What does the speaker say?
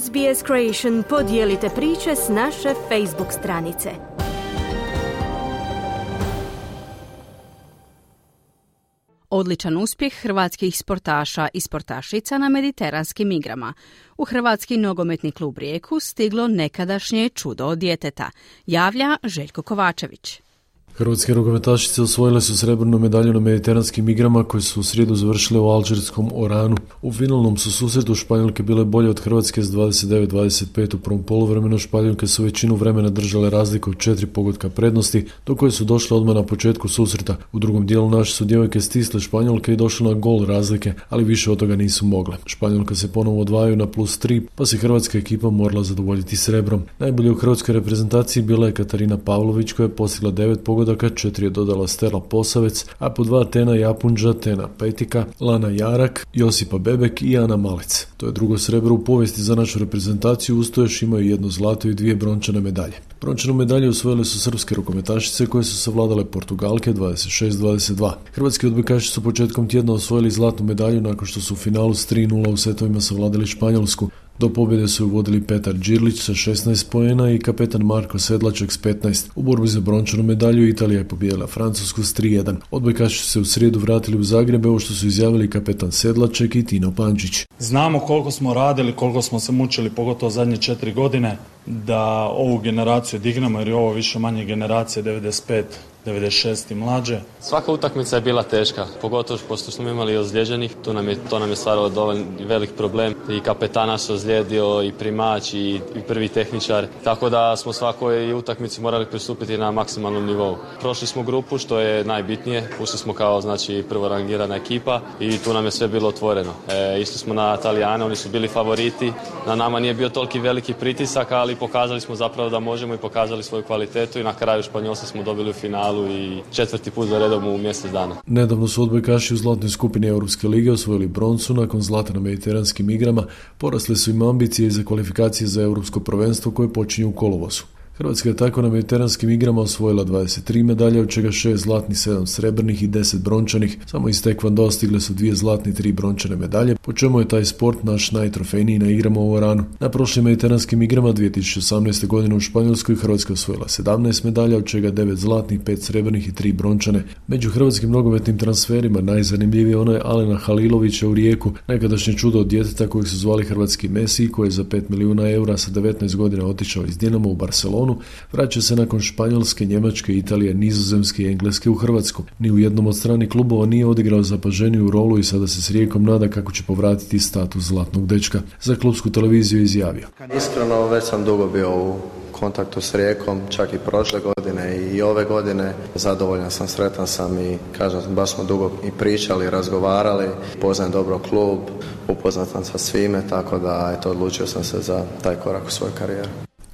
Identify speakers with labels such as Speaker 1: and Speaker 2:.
Speaker 1: SBS Creation podijelite priče s naše Facebook stranice. Odličan uspjeh hrvatskih sportaša i sportašica na mediteranskim igrama. U Hrvatski nogometni klub Rijeku stiglo nekadašnje čudo djeteta. Javlja Željko Kovačević.
Speaker 2: Hrvatske rukometašice osvojile su srebrnu medalju na mediteranskim igrama koje su u srijedu završile u alžirskom Oranu. U finalnom su susretu Španjolke bile bolje od Hrvatske s 29-25 u prvom poluvremenu. Španjolke su većinu vremena držale razliku od četiri pogotka prednosti, do koje su došle odmah na početku susreta. U drugom dijelu naše su djevojke stisle Španjolke i došle na gol razlike, ali više od toga nisu mogle. Španjolka se ponovo odvajaju na plus 3, pa se hrvatska ekipa morala zadovoljiti srebrom. Najbolje u hrvatskoj reprezentaciji bila je Katarina Pavlović koja je postigla devet pogodaka pogodaka, četiri je dodala Stela Posavec, a po dva Tena Japunđa, Tena Petika, Lana Jarak, Josipa Bebek i Ana Malec. To je drugo srebro u povijesti za našu reprezentaciju, uz to još imaju jedno zlato i dvije brončane medalje. Brončanu medalju osvojile su srpske rukometašice koje su savladale Portugalke 26-22. Hrvatski odbojkaši su početkom tjedna osvojili zlatnu medalju nakon što su u finalu s 3-0 u setovima savladali Španjolsku. Do pobjede su vodili Petar Đirlić sa 16 pojena i kapetan Marko Sedlaček s 15. U borbi za brončanu medalju Italija je pobijela Francusku s 3-1. Odbojkaši su se u srijedu vratili u Zagreb, ovo što su izjavili kapetan Sedlaček i Tino Pančić.
Speaker 3: Znamo koliko smo radili, koliko smo se mučili, pogotovo zadnje četiri godine, da ovu generaciju dignemo jer je ovo više manje generacije 95 96 i mlađe.
Speaker 4: Svaka utakmica je bila teška, pogotovo pošto smo imali ozlijeđenih, to nam je, to nam je stvaralo dovoljno velik problem i kapetana se ozlijedio i primač i, i prvi tehničar, tako da smo svakoj utakmici morali pristupiti na maksimalnom nivou. Prošli smo grupu što je najbitnije, ušli smo kao znači prvo rangirana ekipa i tu nam je sve bilo otvoreno. E, isto smo na Italijane, oni su bili favoriti, na nama nije bio toliki veliki pritisak, ali pokazali smo zapravo da možemo i pokazali svoju kvalitetu i na kraju Španjolska smo dobili u finalu i četvrti put za redom u mjesec dana.
Speaker 2: Nedavno su odbojkaši u zlatnoj skupini Europske lige osvojili broncu nakon zlata na mediteranskim igrama, porasle su im ambicije za kvalifikacije za europsko prvenstvo koje počinju u kolovosu. Hrvatska je tako na mediteranskim igrama osvojila 23 medalje, od čega 6 zlatnih, 7 srebrnih i 10 brončanih. Samo iz tekvando stigle su dvije zlatne i tri brončane medalje, po čemu je taj sport naš najtrofejniji na igrama u Oranu. Na prošlim mediteranskim igrama 2018. godine u Španjolskoj Hrvatska osvojila 17 medalja, od čega 9 zlatnih, 5 srebrnih i 3 brončane. Među hrvatskim nogometnim transferima najzanimljivije ono je Alena Halilovića u Rijeku, nekadašnje čudo od djeteta kojeg su zvali Hrvatski Messi, koji je za 5 milijuna eura sa 19 godina otišao iz Dinamo u Barcelonu vraća se nakon Španjolske, Njemačke, Italije, Nizozemske i Engleske u Hrvatsku. Ni u jednom od strani klubova nije odigrao zapaženiju rolu i sada se s Rijekom nada kako će povratiti status zlatnog dečka. Za klubsku televiziju izjavio.
Speaker 5: Iskreno već sam dugo bio u kontaktu s Rijekom, čak i prošle godine i ove godine. Zadovoljan sam, sretan sam i kažem, baš smo dugo i pričali, razgovarali, poznajem dobro klub, upoznat sam sa svime, tako da eto, odlučio sam se za taj korak u svojoj karijeri.